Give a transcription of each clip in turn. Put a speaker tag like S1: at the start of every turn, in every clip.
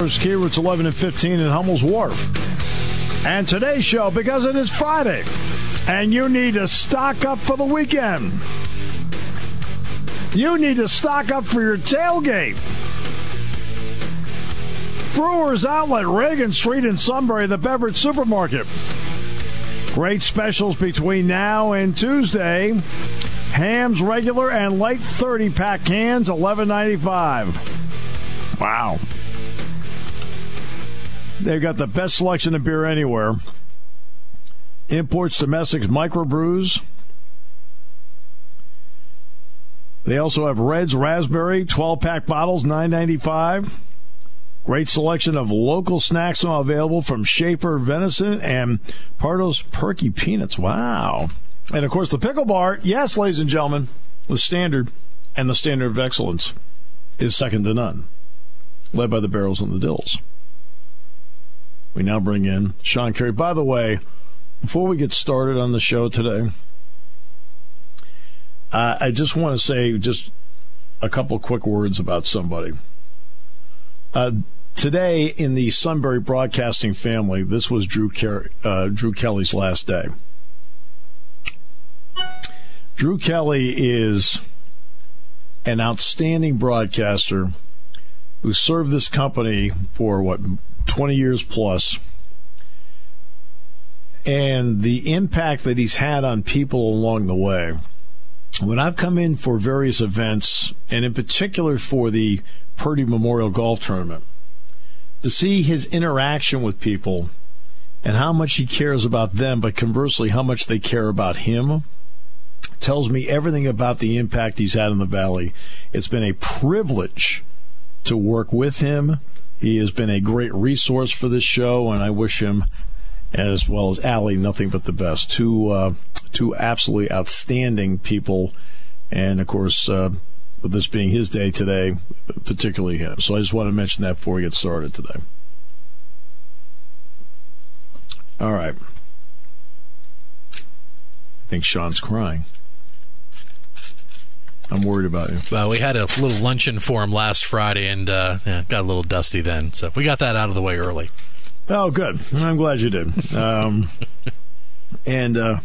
S1: First key routes 11 and 15 in Hummel's Wharf. And today's show, because it is Friday, and you need to stock up for the weekend. You need to stock up for your tailgate. Brewers Outlet, Reagan Street in Sunbury, the beverage supermarket. Great specials between now and Tuesday. Hamm's regular and light 30 pack cans, 11.95. Wow. They've got the best selection of beer anywhere. Imports, domestics, microbrews. They also have Redd's Raspberry 12 pack bottles, 9.95. Great selection of local snacks now available from Schaefer Venison and Pardo's Perky Peanuts. Wow. And of course, the pickle bar. Yes, ladies and gentlemen, the standard and the standard of excellence is second to none, led by the barrels and the dills. We now bring in Sean Carey. By the way, before we get started on the show today, uh, I just want to say just a couple quick words about somebody. Uh, today in the Sunbury Broadcasting family, this was Drew, Car- uh, Drew Kelly's last day. Drew Kelly is an outstanding broadcaster who served this company for what 20 years plus and the impact that he's had on people along the way. When I've come in for various events, and in particular for the Purdy Memorial Golf Tournament, to see his interaction with people and how much he cares about them, but conversely, how much they care about him, tells me everything about the impact he's had in the Valley. It's been a privilege to work with him. He has been a great resource for this show, and I wish him, as well as Allie, nothing but the best. Two, uh, two absolutely outstanding people, and of course, uh, with this being his day today, particularly him. So I just want to mention that before we get started today. All right. I think Sean's crying. I'm worried about you.
S2: Well, we had a little luncheon for him last Friday and uh, yeah, got a little dusty then. So we got that out of the way early.
S1: Oh, good. I'm glad you did. Um, and uh,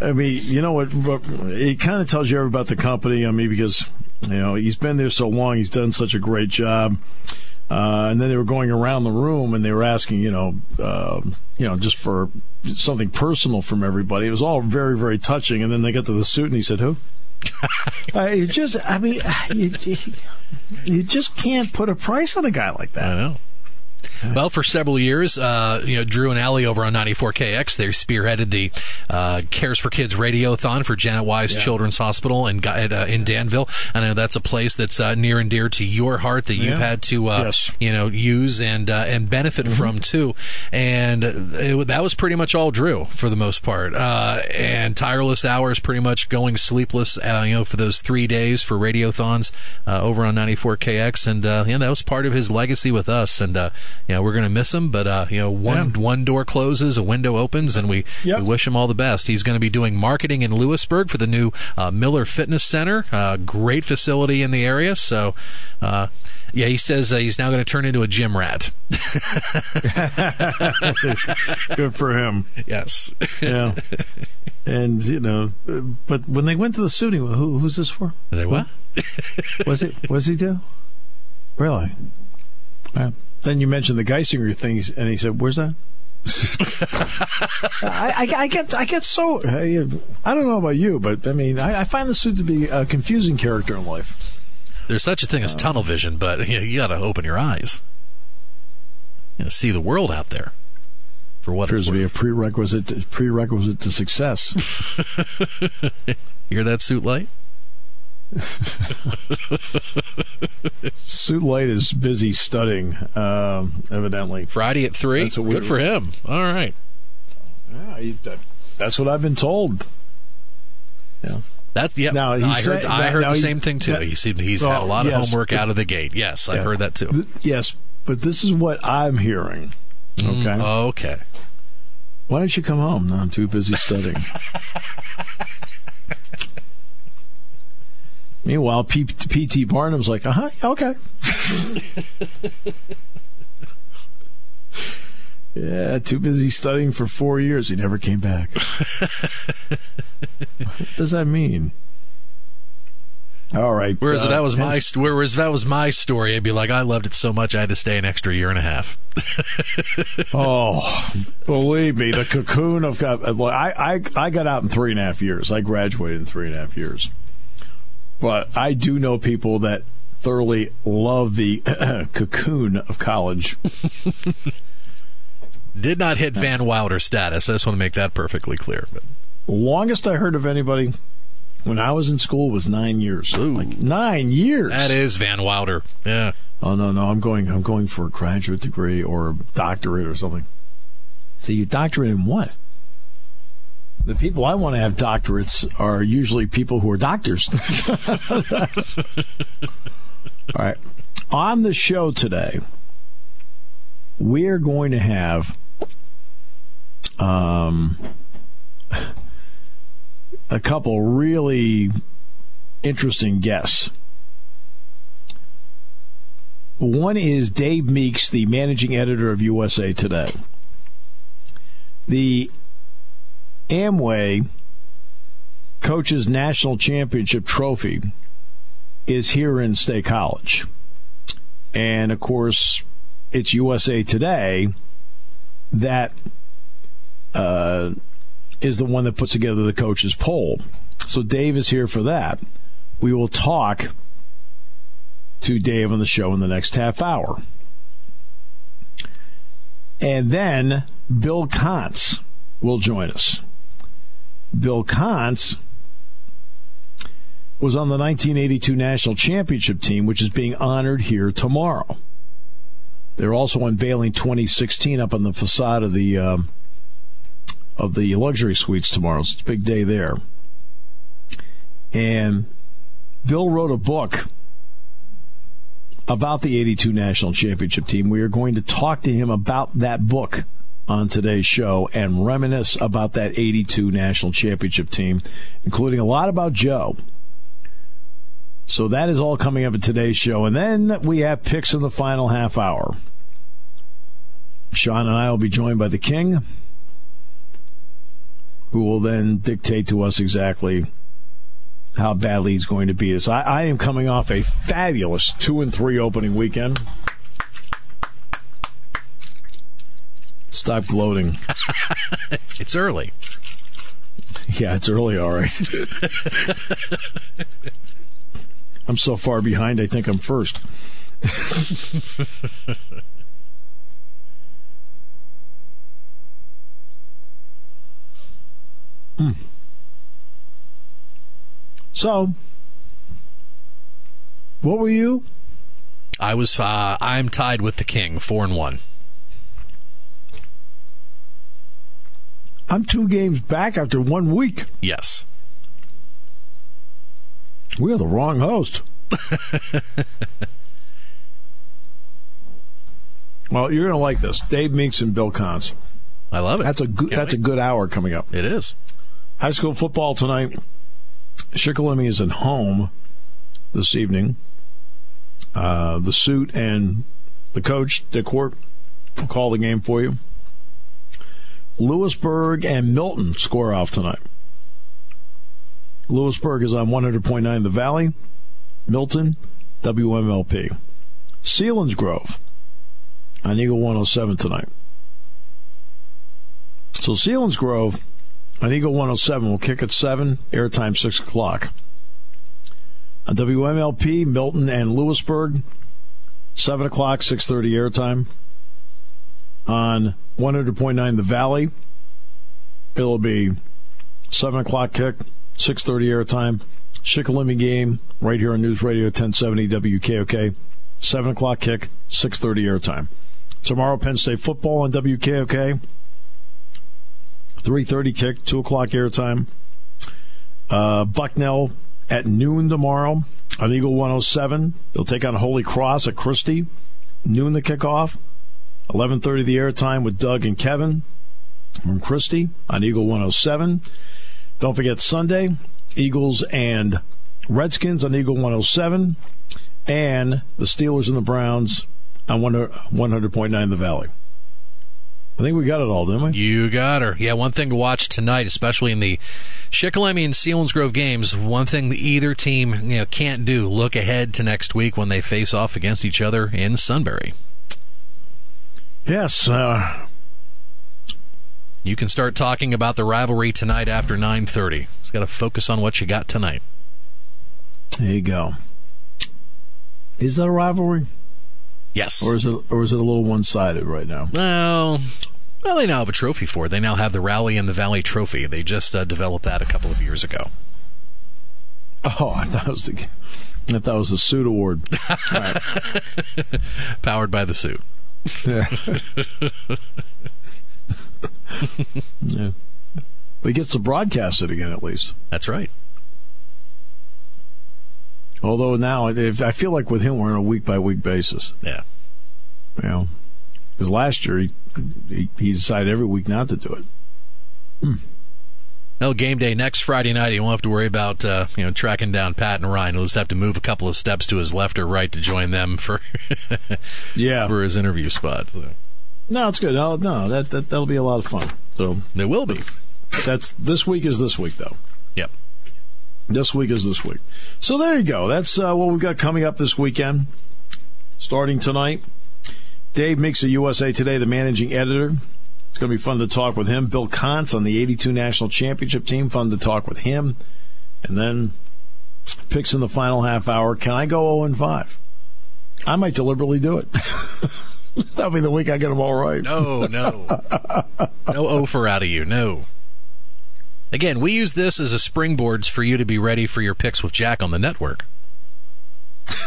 S1: I mean, you know what? It kind of tells you about the company. I mean, because you know he's been there so long, he's done such a great job. Uh, and then they were going around the room and they were asking, you know, uh, you know, just for something personal from everybody. It was all very, very touching. And then they got to the suit and he said, "Who?" uh, you just, I mean, you, you just can't put a price on a guy like that.
S2: I know. Well, for several years, uh, you know, Drew and Allie over on 94KX, they spearheaded the uh, Cares for Kids Radiothon for Janet Weis yeah. Children's Hospital in, uh, in Danville. I know that's a place that's uh, near and dear to your heart that you've yeah. had to, uh, yes. you know, use and uh, and benefit mm-hmm. from too. And it, that was pretty much all Drew for the most part. and tireless hours, pretty much going sleepless, you know, for those three days for radiothons over on 94KX. And yeah, that was part of his legacy with us. And you know, we're going to miss him, but uh, you know, one yeah. one door closes, a window opens, and we, yep. we wish him all the best. He's going to be doing marketing in Lewisburg for the new uh, Miller Fitness Center, uh, great facility in the area. So, uh, yeah, he says uh, he's now going to turn into a gym rat.
S1: Good for him.
S2: Yes.
S1: yeah. And you know, but when they went to the studio, who, who's this for?
S2: They what?
S1: was it? What does he do? Really? Yeah. Then you mentioned the Geisinger things, and he said, "Where's that?" I, I, I, get I get so I, I don't know about you, but I mean I, I find the suit to be a confusing character in life.
S2: There's such a thing as uh, tunnel vision, but you, know, you got to open your eyes, you know, see the world out there for what
S1: appears
S2: to
S1: be a prerequisite to, prerequisite to success.
S2: Hear that suit light?
S1: Suit Light is busy studying, um, evidently.
S2: Friday at three. Good
S1: we-
S2: for him. All right.
S1: Yeah, he- that- that's what I've been told. Yeah.
S2: That's yeah.
S1: Now, he
S2: I heard.
S1: said-
S2: I heard the same thing too.
S1: that-
S2: He seemed he's had a lot of
S1: yes.
S2: homework out of the gate. Yes, I've
S1: Yeah.
S2: heard that too.
S1: Th- Yes, but this is what I'm hearing. Okay.
S2: Okay.
S1: Why don't you come home? No, I'm too busy studying. Meanwhile, P- P.T. Barnum's like, uh huh, okay. yeah, too busy studying for four years. He never came back. what does that mean? All right.
S2: Whereas
S1: uh,
S2: that was my st- whereas that was my story, I'd be like, I loved it so much I had to stay an extra year and a half.
S1: Oh, believe me, the cocoon of God. I, I I got out in three and a half years. I graduated in three and a half years. But I do know people that thoroughly love the cocoon of college.
S2: Did not hit Van Wilder status. I just want to make that perfectly clear. But
S1: Longest I heard of anybody when I was in school was nine years.
S2: Ooh.
S1: Like nine years.
S2: that is Van Wilder. Yeah.
S1: Oh no, no, I'm going. I'm going for a graduate degree or a doctorate or something. So you doctorate in what? The people I want to have doctorates are usually people who are doctors. All right. On the show today, we are going to have um, a couple really interesting guests. One is Dave Meeks, the managing editor of USA Today. The Amway Coaches National Championship Trophy is here in State College. And of course, it's USA Today that uh, is the one that puts together the coaches poll. So Dave is here for that. We will talk to Dave on the show in the next half hour. And then Bill Contz will join us. Bill Contz was on the 1982 National Championship team, which is being honored here tomorrow. They're also unveiling 2016 up on the facade of the um, of the luxury suites tomorrow. So it's a big day there. And Bill wrote a book about the 82 National Championship team. We are going to talk to him about that book on today's show and reminisce about that 82 National Championship team, including a lot about Joe. So that is all coming up in today's show. And then we have picks in the final half hour. Sean and I will be joined by the King, who will then dictate to us exactly how badly he's going to beat us. I, I am coming off a fabulous two and three opening weekend. Stop gloating.
S2: It's early.
S1: Yeah, it's early, all right. I'm so far behind, I think I'm first. Hmm. So, what were you?
S2: I was. Uh, I'm tied with the king, four and one.
S1: I'm two games back after one week.
S2: Yes.
S1: We are the wrong host. well, you're going to like this. Dave Meeks and Bill Contz.
S2: I love it.
S1: That's a good.
S2: Can't
S1: That's a good hour coming up.
S2: It is.
S1: High school football tonight. Shikellamy is at home this evening. Uh, the suit and the coach, Dick Hort, will call the game for you. Lewisburg and Milton score off tonight. Lewisburg is on 100.9 The Valley. Milton, WMLP. Selinsgrove on Eagle 107 tonight. So Selinsgrove on Eagle 107 will kick at 7, airtime 6 o'clock. On WMLP, Milton and Lewisburg, 7 o'clock, 6.30 airtime. On 100.9 The Valley, it'll be 7 o'clock kick, 6.30 airtime, Shikellamy game right here on News Radio 1070 WKOK. 7 o'clock kick, 6.30 airtime. Tomorrow, Penn State football on WKOK. 3.30 kick, 2 o'clock airtime. Uh, Bucknell at noon tomorrow on Eagle 107. They'll take on Holy Cross at Christy. Noon the kickoff. 11.30 the airtime with Doug and Kevin from Christy on Eagle 107. Don't forget Sunday, Eagles and Redskins on Eagle 107, and the Steelers and the Browns on 100.9 The Valley. I think we got it all, didn't we?
S2: You got her. Yeah, one thing to watch tonight, especially in the Shikellamy and Selinsgrove games, one thing either team you know can't do, look ahead to next week when they face off against each other in Sunbury.
S1: Yes. Uh,
S2: you can start talking about the rivalry tonight after 9.30. Just got to focus on what you got tonight.
S1: There you go. Is that a rivalry?
S2: Yes.
S1: Or is it or is it a little one sided right now?
S2: Well, well, they now have a trophy for it. They now have the Rally in the Valley Trophy. They just uh, developed that a couple of years ago.
S1: Oh, I thought it was the I thought it was the suit award.
S2: Powered by the suit. Yeah.
S1: yeah. But he gets to broadcast it again at least.
S2: That's right.
S1: Although now, I feel like with him, we're on a week by week basis.
S2: Yeah.
S1: You know, because last year he, he, he decided every week not to do it.
S2: Hmm. No game day next Friday night. He won't have to worry about uh, you know tracking down Pat and Ryan. He'll just have to move a couple of steps to his left or right to join them for
S1: yeah
S2: for his interview spot. So.
S1: No, it's good. No, no, that, that that'll be a lot of fun. So
S2: it will be.
S1: That's this week is this week though.
S2: Yep.
S1: This week is this week. So there you go. That's uh, what we've got coming up this weekend. Starting tonight, Dave Meeks of USA Today, the managing editor. It's going to be fun to talk with him. Bill Contz on the 82 National Championship team. Fun to talk with him. And then picks in the final half hour. Can I go 0 and 5? I might deliberately do it. That'll be the week I get them all right.
S2: No, no. no offer out of you. No. Again, we use this as a springboard for you to be ready for your picks with Jack on the network.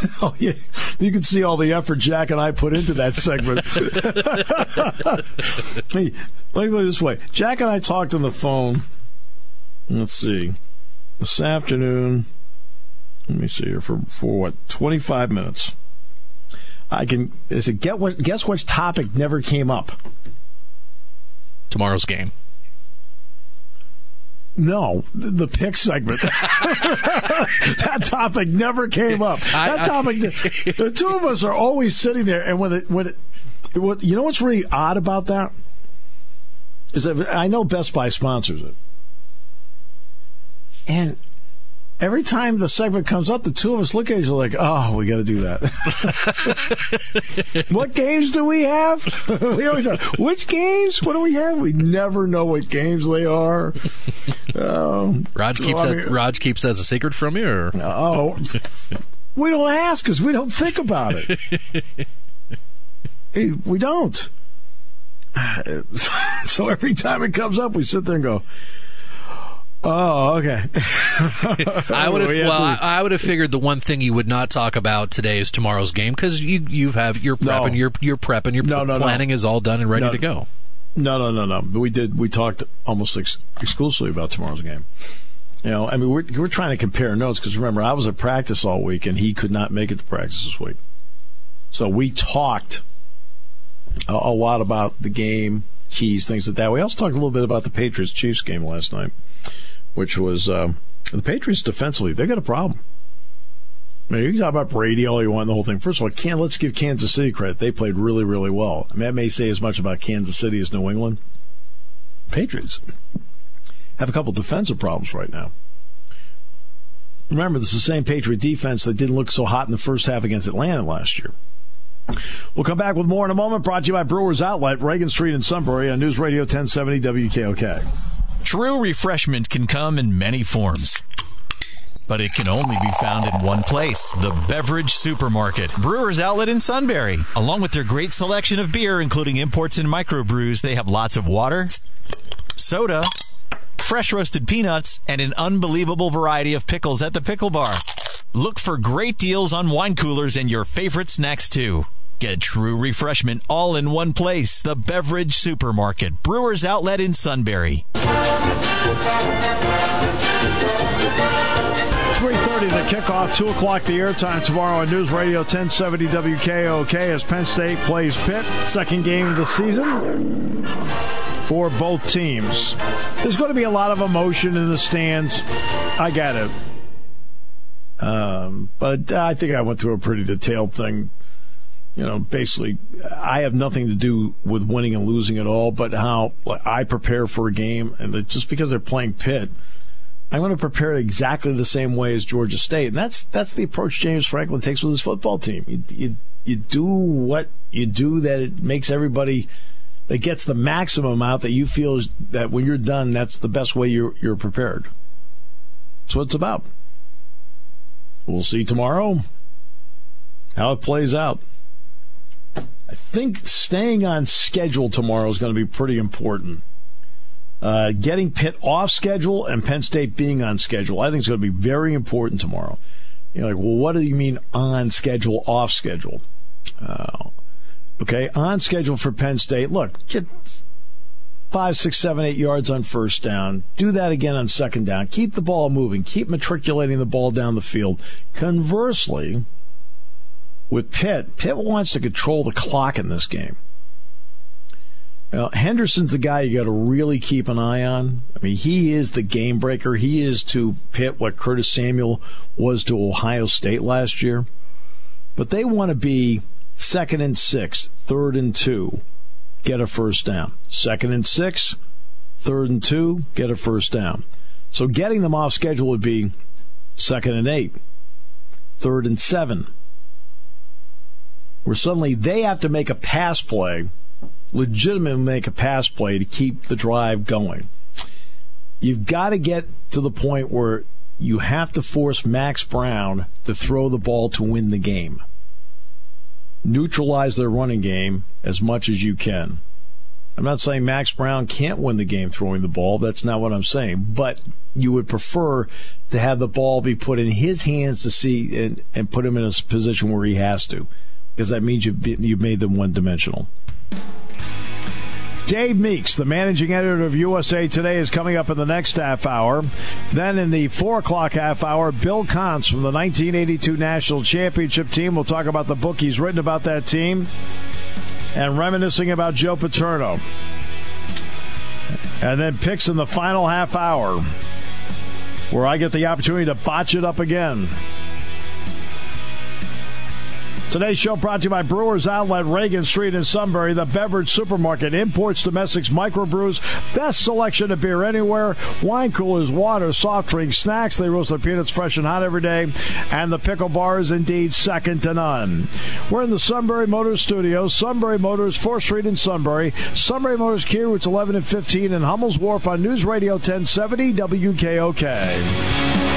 S1: oh yeah, you can see all the effort Jack and I put into that segment. hey, let me put it this way: Jack and I talked on the phone. Let's see, this afternoon. Let me see here for for what twenty five minutes. I can. Is it get what? Guess which topic never came up?
S2: Tomorrow's game.
S1: No, the pick segment. that topic never came up. That I, topic. I, the two of us are always sitting there, and when it when it, what you know what's really odd about that is that I know Best Buy sponsors it, and every time the segment comes up, the two of us look at each other like, "Oh, we got to do that." what games do we have? we always have. Which games? What do we have? We never know what games they are.
S2: Um, Raj keeps well, that. Raj keeps that as a secret from you. Or?
S1: Oh, we don't ask because we don't think about it. hey, we don't. So every time it comes up, we sit there and go, Oh, okay.
S2: I would have. Well, I, I, would have figured the one thing you would not talk about today is tomorrow's game because you you have your prep no. and your your prep and your no, no, planning is all done and ready to go.
S1: No, no, no, no. But we did. We talked almost ex- exclusively about tomorrow's game. You know, I mean, we're we're trying to compare notes because remember, I was at practice all week and he could not make it to practice this week. So we talked a, a lot about the game, keys, things like that. We also talked a little bit about the Patriots Chiefs game last night which was um, the Patriots defensively. They got a problem. I mean, you can talk about Brady all you want, the whole thing. First of all, can let's give Kansas City credit. They played really, really well. I mean, that may say as much about Kansas City as New England. Patriots have a couple defensive problems right now. Remember, this is the same Patriot defense that didn't look so hot in the first half against Atlanta last year. We'll come back with more in a moment. Brought to you by Brewers Outlet, Reagan Street in Sunbury on News Radio 1070 WKOK.
S3: True refreshment can come in many forms. But it can only be found in one place the Beverage Supermarket, Brewers Outlet in Sunbury. Along with their great selection of beer, including imports and microbrews, they have lots of water, soda, fresh roasted peanuts, and an unbelievable variety of pickles at the Pickle Bar. Look for great deals on wine coolers and your favorite snacks too. Get true refreshment all in one place. The Beverage Supermarket, Brewers Outlet in Sunbury.
S1: 3.30 the kickoff, 2 o'clock the airtime tomorrow on News Radio 1070 WKOK as Penn State plays Pitt. Second game of the season for both teams. There's going to be a lot of emotion in the stands. I get it. Um, but I think I went through a pretty detailed thing. You know, basically, I have nothing to do with winning and losing at all, but how I prepare for a game, and just because they're playing Pitt, I'm going to prepare exactly the same way as Georgia State, and that's that's the approach James Franklin takes with his football team. You you, you do what you do that it makes everybody that gets the maximum out that you feel is that when you're done, that's the best way you're you're prepared. That's what it's about. We'll see tomorrow how it plays out. I think staying on schedule tomorrow is going to be pretty important. Uh, getting Pitt off schedule and Penn State being on schedule, I think is going to be very important tomorrow. You're like, well, what do you mean on schedule, off schedule? Uh, okay, on schedule for Penn State. Look, get five, six, seven, eight yards on first down. Do that again on second down. Keep the ball moving. Keep matriculating the ball down the field. Conversely, with Pitt, Pitt wants to control the clock in this game. Now, Henderson's the guy you got to really keep an eye on. I mean, he is the game breaker. He is to Pitt what Curtis Samuel was to Ohio State last year. But they want to be second and six, third and two, get a first down. Second and six, third and two, get a first down. So getting them off schedule would be second and eight, third and seven, where suddenly they have to make a pass play, legitimately make a pass play to keep the drive going. You've got to get to the point where you have to force Max Browne to throw the ball to win the game neutralize their running game as much as you can. I'm not saying Max Browne can't win the game throwing the ball. That's not what I'm saying. But you would prefer to have the ball be put in his hands to see and, and put him in a position where he has to, because that means you've, you've made them one dimensional. Dave Meeks, the managing editor of USA Today, is coming up in the next half hour. Then in the four o'clock half hour, Bill Contz from the 1982 National Championship team. We'll talk about the book he's written about that team and reminiscing about Joe Paterno. And then picks in the final half hour, where I get the opportunity to botch it up again. Today's show brought to you by Brewers Outlet, Reagan Street in Sunbury, the beverage supermarket, imports, domestics, microbrews, best selection of beer anywhere, wine coolers, water, soft drinks, snacks. They roast their peanuts fresh and hot every day, and the pickle bar is indeed second to none. We're in the Sunbury Motors Studios, Sunbury Motors, 4th Street in Sunbury, Sunbury Motors Kia routes 11 and 15 and Hummel's Wharf on News Radio 1070 WKOK.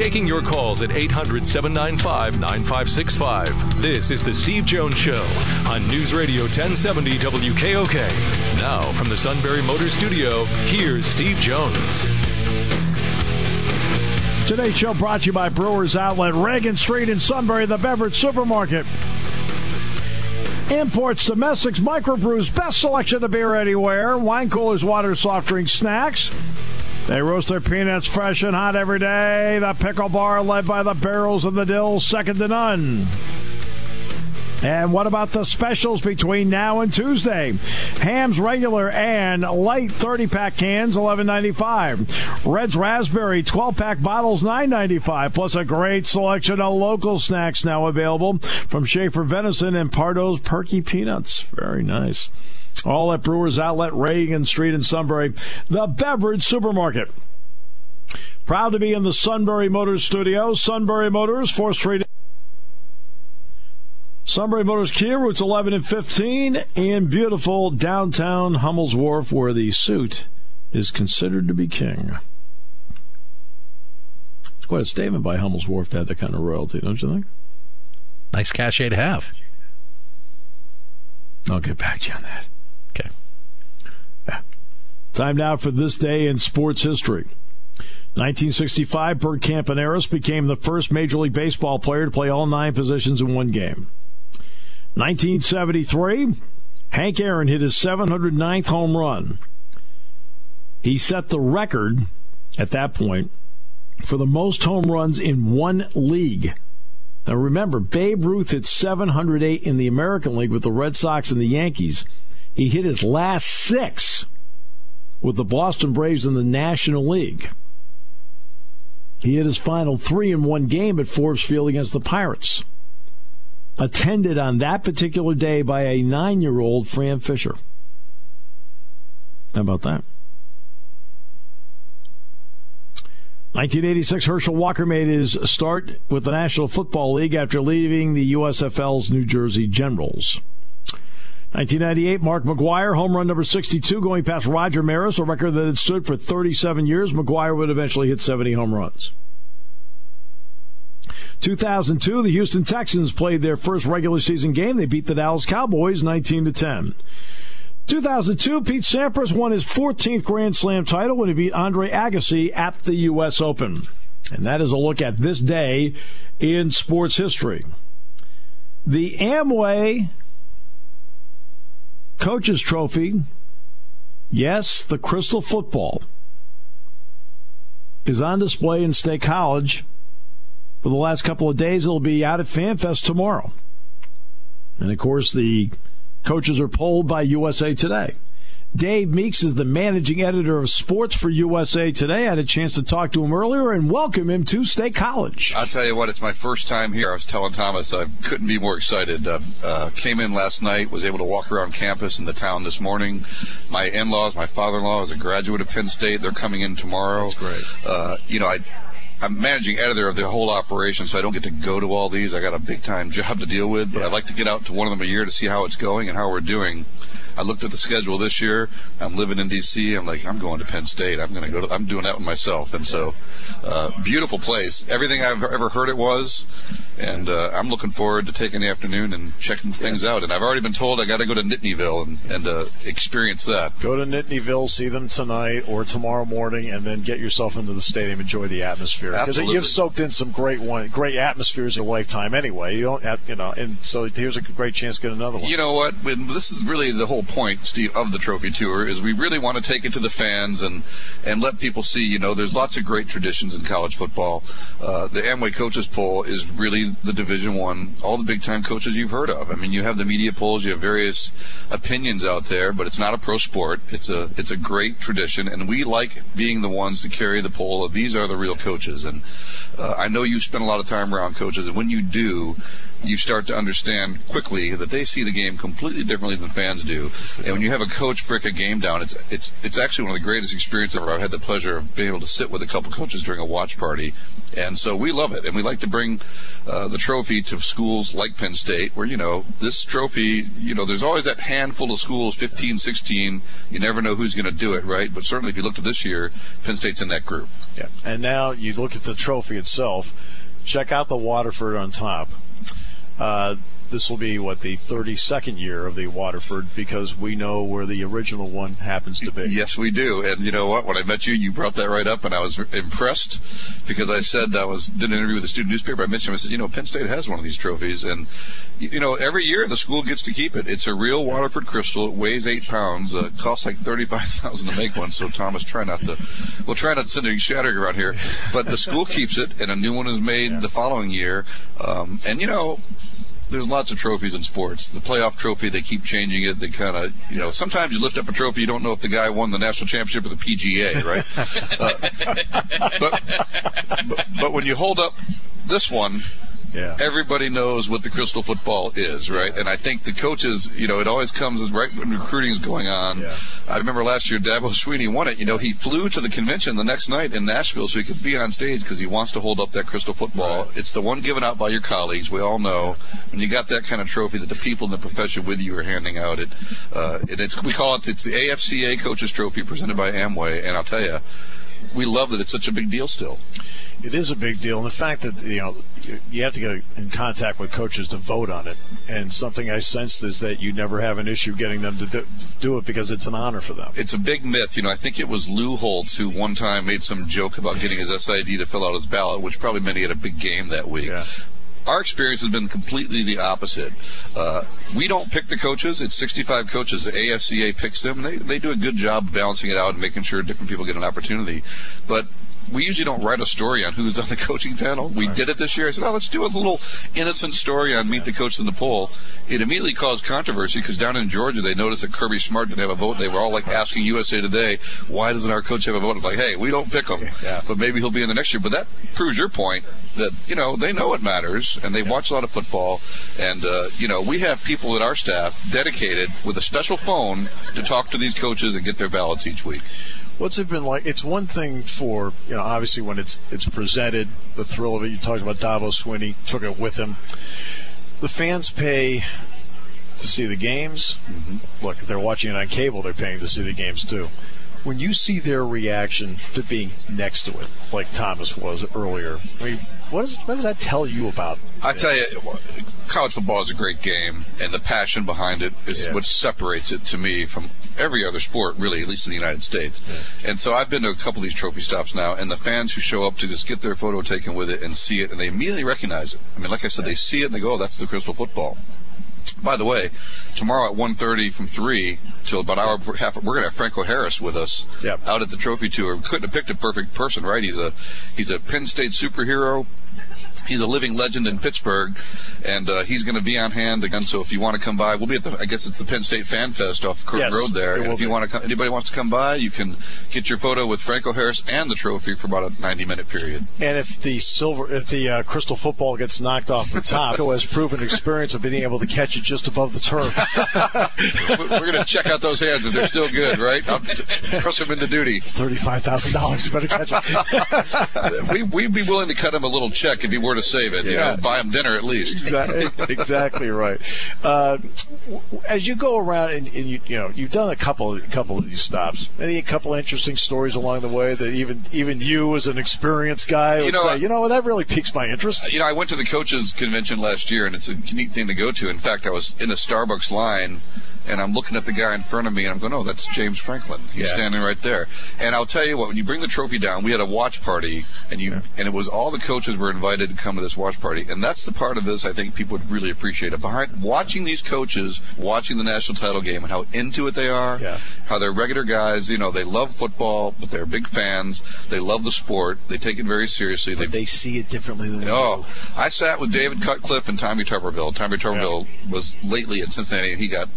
S4: Taking your calls at 800 795 9565. This is The Steve Jones Show on News Radio 1070 WKOK. Now, from the Sunbury Motor Studio, here's Steve Jones.
S1: Today's show brought to you by Brewers Outlet, Reagan Street in Sunbury, the beverage supermarket. Imports, domestics, microbrews, best selection of beer anywhere, wine coolers, water, soft drinks, snacks. They roast their peanuts fresh and hot every day. The pickle bar led by the barrels of the dill, second to none. And what about the specials between now and Tuesday? Hamm's regular and light 30 pack cans, eleven ninety five. Redd's raspberry 12 pack bottles, nine ninety five. Plus a great selection of local snacks now available from Schaefer Venison and Pardo's Perky Peanuts. Very nice. All at Brewers Outlet, Reagan Street in Sunbury, the beverage supermarket. Proud to be in the Sunbury Motors studio. Sunbury Motors, 4th Street. Sunbury Motors Kia, routes 11 and 15 in beautiful downtown Hummel's Wharf, where the suit is considered to be king. It's quite a statement by Hummel's Wharf to have that kind of royalty, don't you think?
S2: Nice cachet to have.
S1: I'll get back to you on that.
S2: Okay.
S1: Yeah. Time now for this day in sports history. 1965, Bert Campaneris became the first Major League Baseball player to play all nine positions in one game. 1973, Hank Aaron hit his 709th home run. He set the record at that point for the most home runs in one league. Now remember, Babe Ruth hit 708 in the American League with the Red Sox and the Yankees. He hit his last six with the Boston Braves in the National League. He hit his final three in one game at Forbes Field against the Pirates. Attended on that particular day by a nine year old Fran Fisher. How about that? 1986, Herschel Walker made his start with the National Football League after leaving the USFL's New Jersey Generals. 1998, Mark McGwire, home run number 62, going past Roger Maris, a record that had stood for 37 years. McGwire would eventually hit 70 home runs. 2002, the Houston Texans played their first regular season game. They beat the Dallas Cowboys 19 to 10. 2002, Pete Sampras won his 14th Grand Slam title when he beat Andre Agassi at the U.S. Open. And that is a look at this day in sports history. The Amway Coaches Trophy, yes, the Crystal Football, is on display in State College for the last couple of days. It'll be out at FanFest tomorrow. And of course, the Coaches are polled by USA Today. Dave Meeks is the managing editor of sports for USA Today. I had a chance to talk to him earlier and welcome him to State College.
S5: I'll tell you what, it's my first time here. I was telling Thomas I couldn't be more excited. Uh, uh, came in last night, was able to walk around campus in the town this morning. My in-laws, my father-in-law is a graduate of Penn State. They're coming in tomorrow.
S1: That's great.
S5: Uh, you know, I I'm managing editor of the whole operation, so I don't get to go to all these. I got a big time job to deal with, but yeah. I like to get out to one of them a year to see how it's going and how we're doing. I looked at the schedule this year. I'm living in D.C. I'm like, I'm going to Penn State. I'm going to go to. I'm doing that with myself, and so uh, beautiful place. Everything I've ever heard it was, and uh, I'm looking forward to taking the afternoon and checking things out. And I've already been told I got to go to Nittanyville and, and uh, experience that.
S6: Go to Nittanyville, see them tonight or tomorrow morning, and then get yourself into the stadium, enjoy the atmosphere because you've soaked in some great one, great atmospheres in your lifetime anyway. You don't have, you know, and so here's a great chance to get another one.
S5: You know what? This is really the whole point, Steve, of the trophy tour is we really want to take it to the fans and and let people see. You know, there's lots of great traditions in college football. Uh, the Amway coaches poll is really the Division One. All the big time coaches you've heard of. I mean, you have the media polls, you have various opinions out there, but it's not a pro sport. It's a it's a great tradition, and we like being the ones to carry the poll of these are the real coaches. And uh, I know you spend a lot of time around coaches, and when you do, you start to understand quickly that they see the game completely differently than fans do. And when you have a coach break a game down, it's it's it's actually one of the greatest experiences ever. I've had the pleasure of being able to sit with a couple coaches during a watch party, and so we love it, and we like to bring uh, the trophy to schools like Penn State, where you know this trophy, you know, there's always that handful of schools, 15, 16. You never know who's going to do it, right? But certainly, if you look at this year, Penn State's in that group.
S6: Yeah, and now you look at the trophy itself. Check out the Waterford on top. Uh, this will be what the 32nd year of the Waterford because we know where the original one happens to be.
S5: Yes, we do. And you know what? When I met you, you brought that right up, and I was impressed because I said I was did an interview with a student newspaper. I mentioned I said, you know, Penn State has one of these trophies, and you know, every year the school gets to keep it. It's a real Waterford crystal. It weighs eight pounds. Uh, costs like thirty-five thousand to make one. So Thomas, try not to. We'll try not to send any shattering around here. But the school keeps it, and a new one is made yeah. the following year. Um, and you know, there's lots of trophies in sports. The playoff trophy, they keep changing it. They kind of, you know, sometimes you lift up a trophy, you don't know if the guy won the national championship or the PGA, right? uh, but, but, but when you hold up this one, yeah. Everybody knows what the crystal football is, right? And I think the coaches, you know, it always comes right when recruiting is going on. Yeah. I remember last year, Dabo Swinney won it. You know, he flew to the convention the next night in Nashville so he could be on stage because he wants to hold up that crystal football. Right. It's the one given out by your colleagues. We all know when you got that kind of trophy that the people in the profession with you are handing out. It, uh, and it's we call it it's the AFCA Coaches Trophy presented by Amway. And I'll tell you we love that it's such a big deal still.
S1: It is a big deal, and the fact that you know you have to get in contact with coaches to vote on it. And something I sensed is that you never have an issue getting them to do it because it's an honor for them.
S5: It's a big myth. You know, I think it was Lou Holtz who one time made some joke about getting his SID to fill out his ballot, which probably meant he had a big game that week.
S1: Yeah
S5: our experience has been completely the opposite. Uh, we don't pick the coaches. It's 65 coaches. The AFCA picks them. They, they do a good job balancing it out and making sure different people get an opportunity. But we usually don't write a story on who's on the coaching panel. We right. did it this year. I said, oh, let's do a little innocent story on Meet the Coach in the Poll. It immediately caused controversy because down in Georgia, they noticed that Kirby Smart didn't have a vote. They were all like asking USA Today, why doesn't our coach have a vote? It's like, hey, we don't pick him, yeah. but maybe he'll be in the next year. But that proves your point that, you know, they know it matters and they watch a lot of football. And, uh, you know, we have people at our staff dedicated with a special phone to talk to these coaches and get their ballots each week.
S1: What's it been like? It's one thing for you know, obviously when it's it's presented, the thrill of it. You talked about Dabo Swinney, took it with him. The fans pay to see the games. Mm-hmm. Look, if they're watching it on cable, they're paying to see the games too. When you see their reaction to being next to it, like Thomas was earlier, I mean, what, is, what does that tell you about?
S5: I tell you, college football is a great game, and the passion behind it is yeah. what separates it to me from every other sport, really, at least in the United States. Yeah. And so I've been to a couple of these trophy stops now, and the fans who show up to just get their photo taken with it and see it, and they immediately recognize it. I mean, like I said, yeah. they see it and they go, oh, that's the Crystal football. By the way, tomorrow at 1.30 from 3 till about hour half, we're going to have Franco Harris with us
S1: yep.
S5: out at the trophy tour. We couldn't have picked a perfect person, right? He's a he's a Penn State superhero he's a living legend in Pittsburgh, and uh, he's going to be on hand again. So if you want to come by, we'll be at the. I guess it's the Penn State Fan Fest off Curtin yes, Road there. And if you want to, come, anybody wants to come by, you can get your photo with Franco Harris and the trophy for about a 90 minute period.
S1: And if the silver, if the uh, crystal football gets knocked off the top, Franco has proven experience of being able to catch it just above the turf.
S5: We're going to check out those hands if they're still good, right? I'll press them into duty.
S1: Thirty-five thousand dollars. Better catch
S5: it. we we'd be willing to cut him a little check if he were to save it. Yeah. You know, buy them dinner at least.
S1: Exactly, exactly right. Uh, as you go around and, and, you you know you've done a couple a couple of these stops. Any a couple interesting stories along the way that even even you as an experienced guy would you know, say, you know, that really piques my interest.
S5: You know, I went to the coaches convention last year, and it's a neat thing to go to. In fact, I was in a Starbucks line and I'm looking at the guy in front of me, and I'm going, "Oh, that's James Franklin. He's yeah. standing right there." And I'll tell you what: when you bring the trophy down, we had a watch party, and you yeah. and it was all the coaches were invited to come to this watch party, and that's the part of this I think people would really appreciate it. Behind watching these coaches, watching the national title game, and how into it they are,
S1: yeah.
S5: how they're regular guys. You know, they love football, but they're big fans. They love the sport. They take it very seriously.
S1: They, they see it differently than we
S5: oh, do. I sat with David Cutcliffe and Tommy Tuberville. Tommy Tuberville was lately at Cincinnati, and he got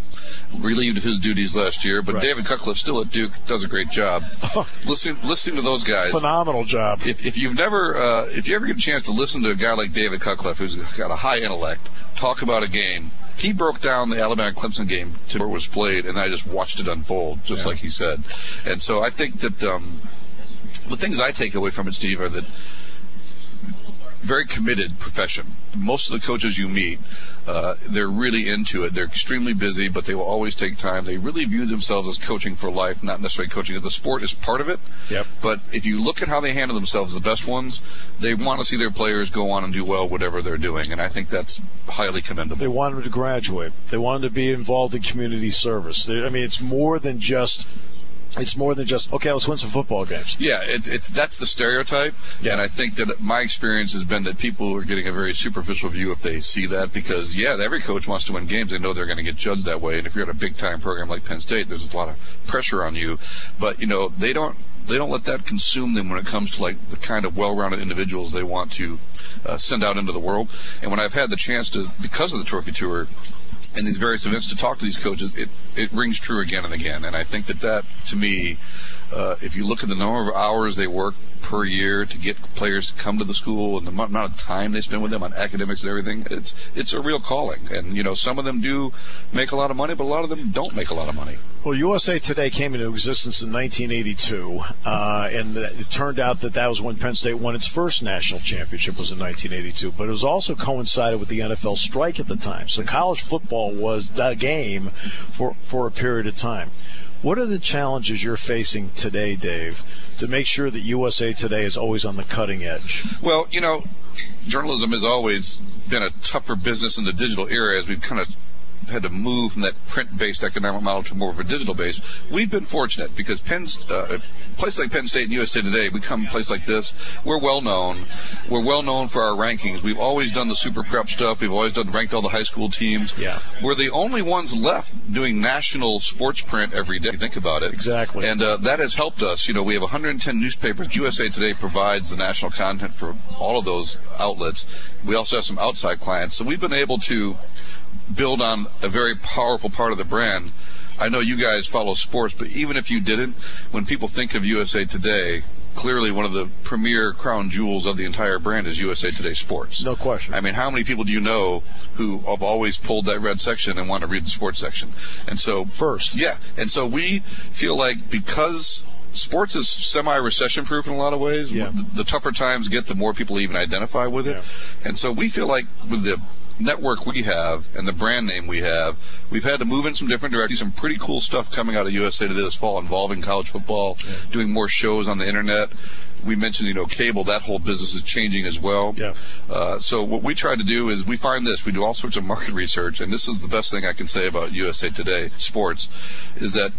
S5: relieved of his duties last year, but right. David Cutcliffe still at Duke does a great job. listening, listening to those guys,
S1: phenomenal job.
S5: If, if you've never, uh, if you ever get a chance to listen to a guy like David Cutcliffe, who's got a high intellect, talk about a game, he broke down the Alabama Clemson game to where it was played, and I just watched it unfold, just yeah. like he said. And so I think that um, the things I take away from it, Steve, are that very committed profession. Most of the coaches you meet, uh, they're really into it. They're extremely busy, but they will always take time. They really view themselves as coaching for life, not necessarily coaching. The sport is part of it.
S1: Yep.
S5: But if you look at how they handle themselves, the best ones, they want to see their players go on and do well, whatever they're doing, and I think that's highly commendable.
S1: They want them to graduate. They want them to be involved in community service. They, I mean, it's more than just it's more than just okay. Let's win some football games.
S5: Yeah, it's it's that's the stereotype, yeah. and I think that my experience has been that people are getting a very superficial view if they see that because yeah, every coach wants to win games. They know they're going to get judged that way, and if you're at a big time program like Penn State, there's a lot of pressure on you. But you know they don't they don't let that consume them when it comes to like the kind of well-rounded individuals they want to uh, send out into the world. And when I've had the chance to, because of the trophy tour, and these various events to talk to these coaches, it, it rings true again and again. And I think that that, to me, uh, if you look at the number of hours they work per year to get players to come to the school and the amount of time they spend with them on academics and everything, it's it's a real calling. And you know, some of them do make a lot of money, but a lot of them don't make a lot of money.
S1: Well, USA Today came into existence in 1982, uh, and it turned out that that was when Penn State won its first national championship was in 1982. But it was also coincided with the NFL strike at the time, so college football was the game for for a period of time
S6: What are the challenges you're facing today, Dave, to make sure that USA Today is always on the cutting edge?
S5: Well, you know, journalism has always been a tougher business in the digital era as we've kind of had to move from that print-based economic model to more of a digital base. We've been fortunate because Penn's uh, place like Penn State and USA Today, we come a place like this, we're well known. We're well known for our rankings. We've always done the super prep stuff. We've always done ranked all the high school teams.
S6: Yeah.
S5: We're the only ones left doing national sports print every day. Think about it.
S6: Exactly.
S5: And uh, that has helped us. You know, we have 110 newspapers. USA Today provides the national content for all of those outlets. We also have some outside clients. So we've been able to build on a very powerful part of the brand. I know you guys follow sports, but even if you didn't, when people think of USA Today, clearly one of the premier crown jewels of the entire brand is USA Today Sports.
S6: No question.
S5: I mean, how many people do you know who have always pulled that red section and want to read the sports section? And so,
S6: First.
S5: yeah. And so we feel like because sports is semi-recession proof in a lot of ways.
S6: Yeah.
S5: The, the tougher times get, the more people even identify with it.
S6: Yeah.
S5: And so we feel like with the network we have and the brand name we have, we've had to move in some different directions. Some pretty cool stuff coming out of USA Today this fall involving college football, doing more shows on the internet. We mentioned, you know, cable. That whole business is changing as well.
S6: Yeah.
S5: Uh, so what we try to do is we find this. We do all sorts of market research, and this is the best thing I can say about USA Today Sports, is that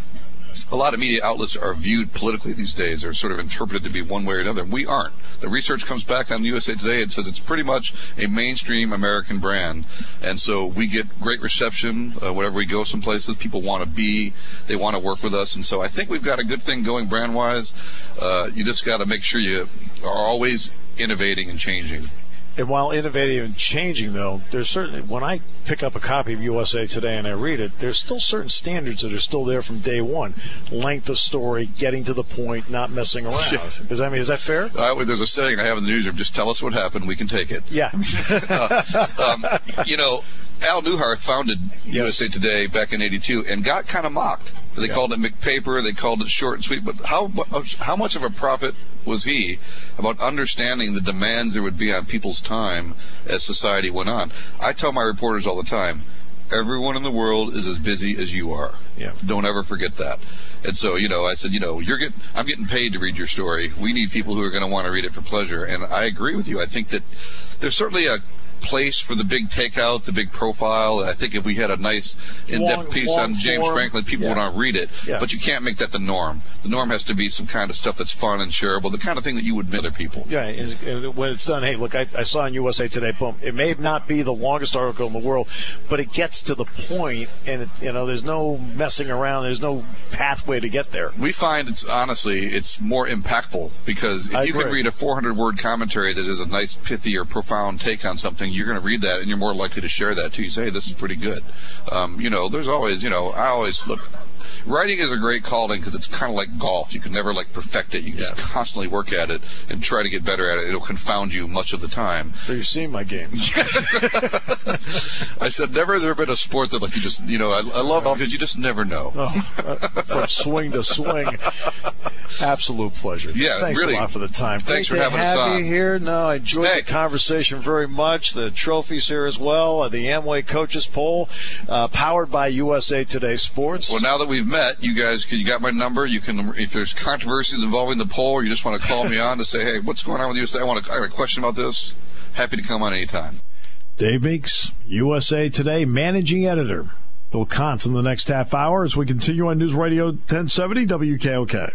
S5: a lot of media outlets are viewed politically these days. They're sort of interpreted to be one way or another. We aren't. The research comes back on USA Today and says it's pretty much a mainstream American brand. And so we get great reception uh, whenever we go some places. People want to be, they want to work with us. And so I think we've got a good thing going brand wise. Uh, you just got to make sure you are always innovating and changing.
S6: And while innovating and changing, though, there's certainly when I pick up a copy of USA Today and I read it, there's still certain standards that are still there from day one: length of story, getting to the point, not messing around.
S5: Yeah.
S6: Because I mean, is that fair?
S5: Uh, there's a saying I have in the newsroom: "Just tell us what happened, we can take it."
S6: Yeah.
S5: um, you know, Al Neuharth founded USA Today back in '82 and got kind of mocked. They
S6: Yeah.
S5: called it McPaper. They called it short and sweet. But how how much of a prophet was he about understanding the demands there would be on people's time as society went on? I tell my reporters all the time. Everyone in the world is as busy as you are.
S6: Yeah.
S5: Don't ever forget that. And so, you know, I said, you know, you're getting, I'm getting paid to read your story. We need people who are going to want to read it for pleasure. And I agree with you. I think that there's certainly a place for the big takeout, the big profile. I think if we had a nice in-depth
S6: Long-
S5: piece
S6: long
S5: on James
S6: form.
S5: Franklin, people
S6: Yeah.
S5: would not read it.
S6: Yeah.
S5: But you can't make that the norm. The norm has to be some kind of stuff that's fun and shareable, the kind of thing that you would admit to people.
S6: Yeah, and- when it's done, hey, look, I, I saw on USA Today, boom. It may not be the longest article in the world, but it gets to the point, and it, you know, there's no messing around. There's no pathway to get there.
S5: We find it's honestly it's more impactful because if
S6: I
S5: you can read a 400 word commentary that is a nice pithy or profound take on something, you're going to read that and you're more likely to share that too. You say, hey, this is pretty good. Um, you know, there's always, you know, I always look. Writing is a great calling because it's kind of like golf. You can never like perfect it. You just constantly work at it and try to get better at it. It'll confound you much of the time.
S6: So you're seeing my game.
S5: I said, never there been a sport that like you just, you know, I, I love golf because you just never know.
S6: Oh, uh, from swing to swing. Absolute pleasure.
S5: Yeah,
S6: thanks
S5: really.
S6: a lot for the time.
S5: Thanks
S6: Great
S5: for having us on.
S6: here. No, I enjoyed
S5: Hey.
S6: the conversation very much. The trophies here as well. Uh, the Amway Coaches Poll, uh, powered by USA Today Sports.
S5: Well, now that we've met, you guys, you got my number. You can, if there's controversies involving the poll, or you just want to call me on to say, hey, what's going on with you? I want to, I got a question about this. Happy to come on anytime.
S1: Dave Meeks, USA Today managing editor. Will Contz in the next half hour as we continue on News Radio 1070 WKOK.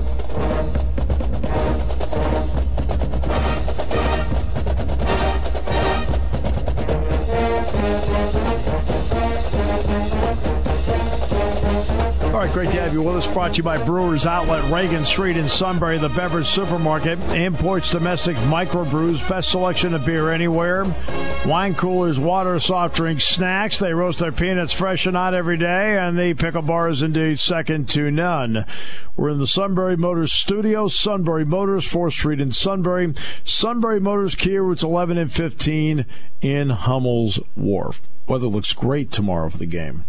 S1: Great to have you with us. Brought to you by Brewers Outlet, Reagan Street in Sunbury, the beverage supermarket. Imports, domestic microbrews, best selection of beer anywhere. Wine coolers, water, soft drinks, snacks. They roast their peanuts fresh and hot every day, and the pickle bar is indeed second to none. We're in the Sunbury Motors studio. Sunbury Motors, 4th Street in Sunbury. Sunbury Motors, Kia routes 11 and 15 in Hummel's Wharf. Weather looks great tomorrow for the game.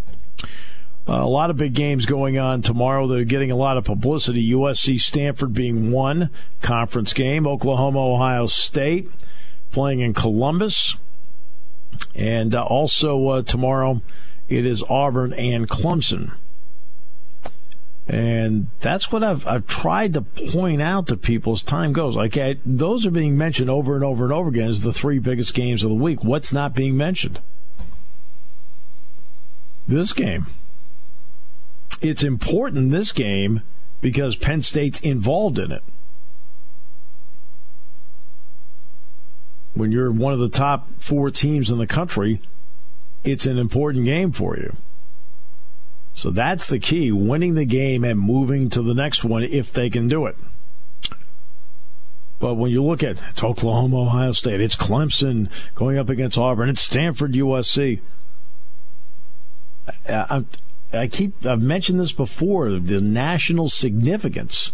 S1: Uh, a lot of big games going on tomorrow that are getting a lot of publicity. USC Stanford being one conference game. Oklahoma, Ohio State playing in Columbus. And uh, also uh, tomorrow it is Auburn and Clemson. And that's what I've I've tried to point out to people as time goes. Like I, those are being mentioned over and over and over again as the three biggest games of the week. What's not being mentioned? This game it's important this game because Penn State's involved in it. When you're one of the top four teams in the country, it's an important game for you. So that's the key winning the game and moving to the next one if they can do it. But when you look at it's Oklahoma, Ohio State, it's Clemson going up against Auburn, it's Stanford, USC. Uh, I keep I've mentioned this before the national significance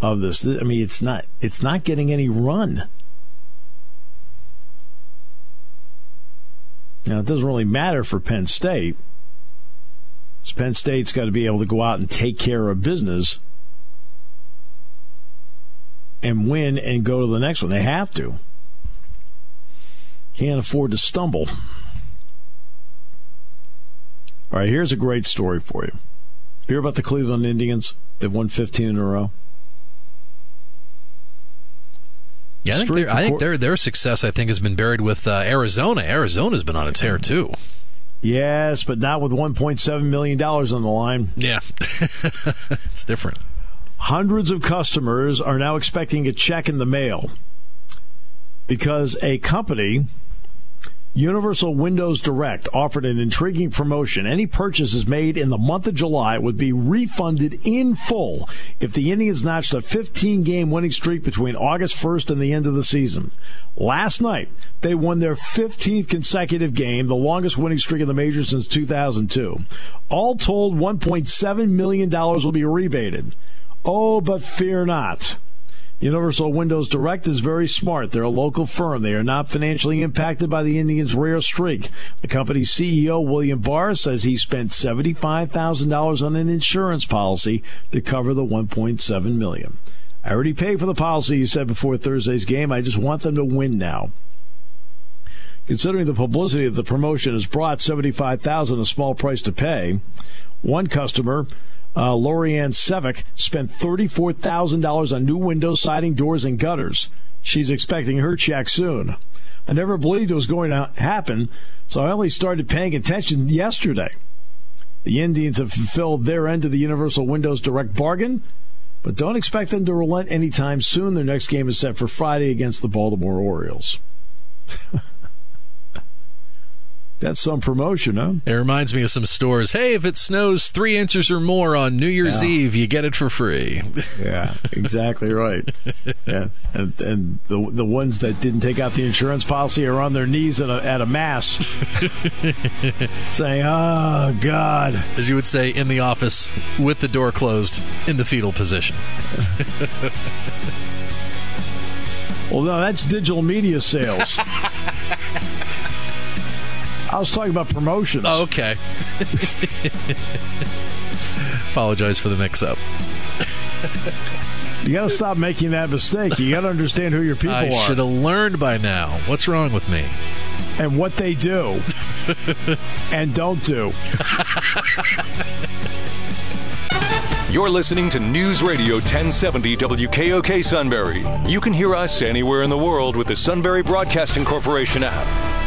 S1: of this. I mean, it's not it's not getting any run. Now it doesn't really matter for Penn State. Penn State's got to be able to go out and take care of business and win and go to the next one. They have to. Can't afford to stumble. All right, here's a great story for you. Hear about the Cleveland Indians? They've won 15 in a row.
S2: Yeah, I think, their, I think their their success I think has been buried with uh, Arizona. Arizona's been on a tear too.
S1: Yes, but not with 1.7 million dollars on the line.
S2: Yeah, it's different.
S1: Hundreds of customers are now expecting a check in the mail because a company Universal Windows Direct offered an intriguing promotion. Any purchases made in the month of July would be refunded in full if the Indians notched a 15 game winning streak between August 1st and the end of the season. Last night, they won their 15th consecutive game, the longest winning streak in the major since 2002. All told, $1.7 million will be rebated. Oh, but fear not. Universal Windows Direct is very smart. They're a local firm. They are not financially impacted by the Indians' rare streak. The company's CEO, William Barr, says he spent $75,000 on an insurance policy to cover the 1.7 million. I already paid for the policy, he said before Thursday's game. I just want them to win now. Considering the publicity that the promotion has brought, 75000 a small price to pay. One customer uh, Lorianne Sevick spent $34,000 on new windows, siding, doors, and gutters. She's expecting her check soon. I never believed it was going to happen, so I only started paying attention yesterday. The Indians have fulfilled their end of the Universal Windows Direct bargain, but don't expect them to relent anytime soon. Their next game is set for Friday against the Baltimore Orioles. That's some promotion, huh?
S2: It reminds me of some stores. Hey, if it snows three inches or more on New Year's yeah. Eve, you get it for free.
S1: yeah, exactly right. Yeah, and, and the the ones that didn't take out the insurance policy are on their knees at a, at a mass, saying, "Oh God,"
S2: as you would say in the office with the door closed in the fetal position.
S1: well, no, that's digital media sales. I was talking about promotions.
S2: Oh, okay. Apologize for the mix up.
S1: You got to stop making that mistake. You got to understand who your people
S2: I
S1: are.
S2: I should have learned by now. What's wrong with me?
S1: And what they do and don't do.
S4: You're listening to News Radio 1070 WKOK Sunbury. You can hear us anywhere in the world with the Sunbury Broadcasting Corporation app.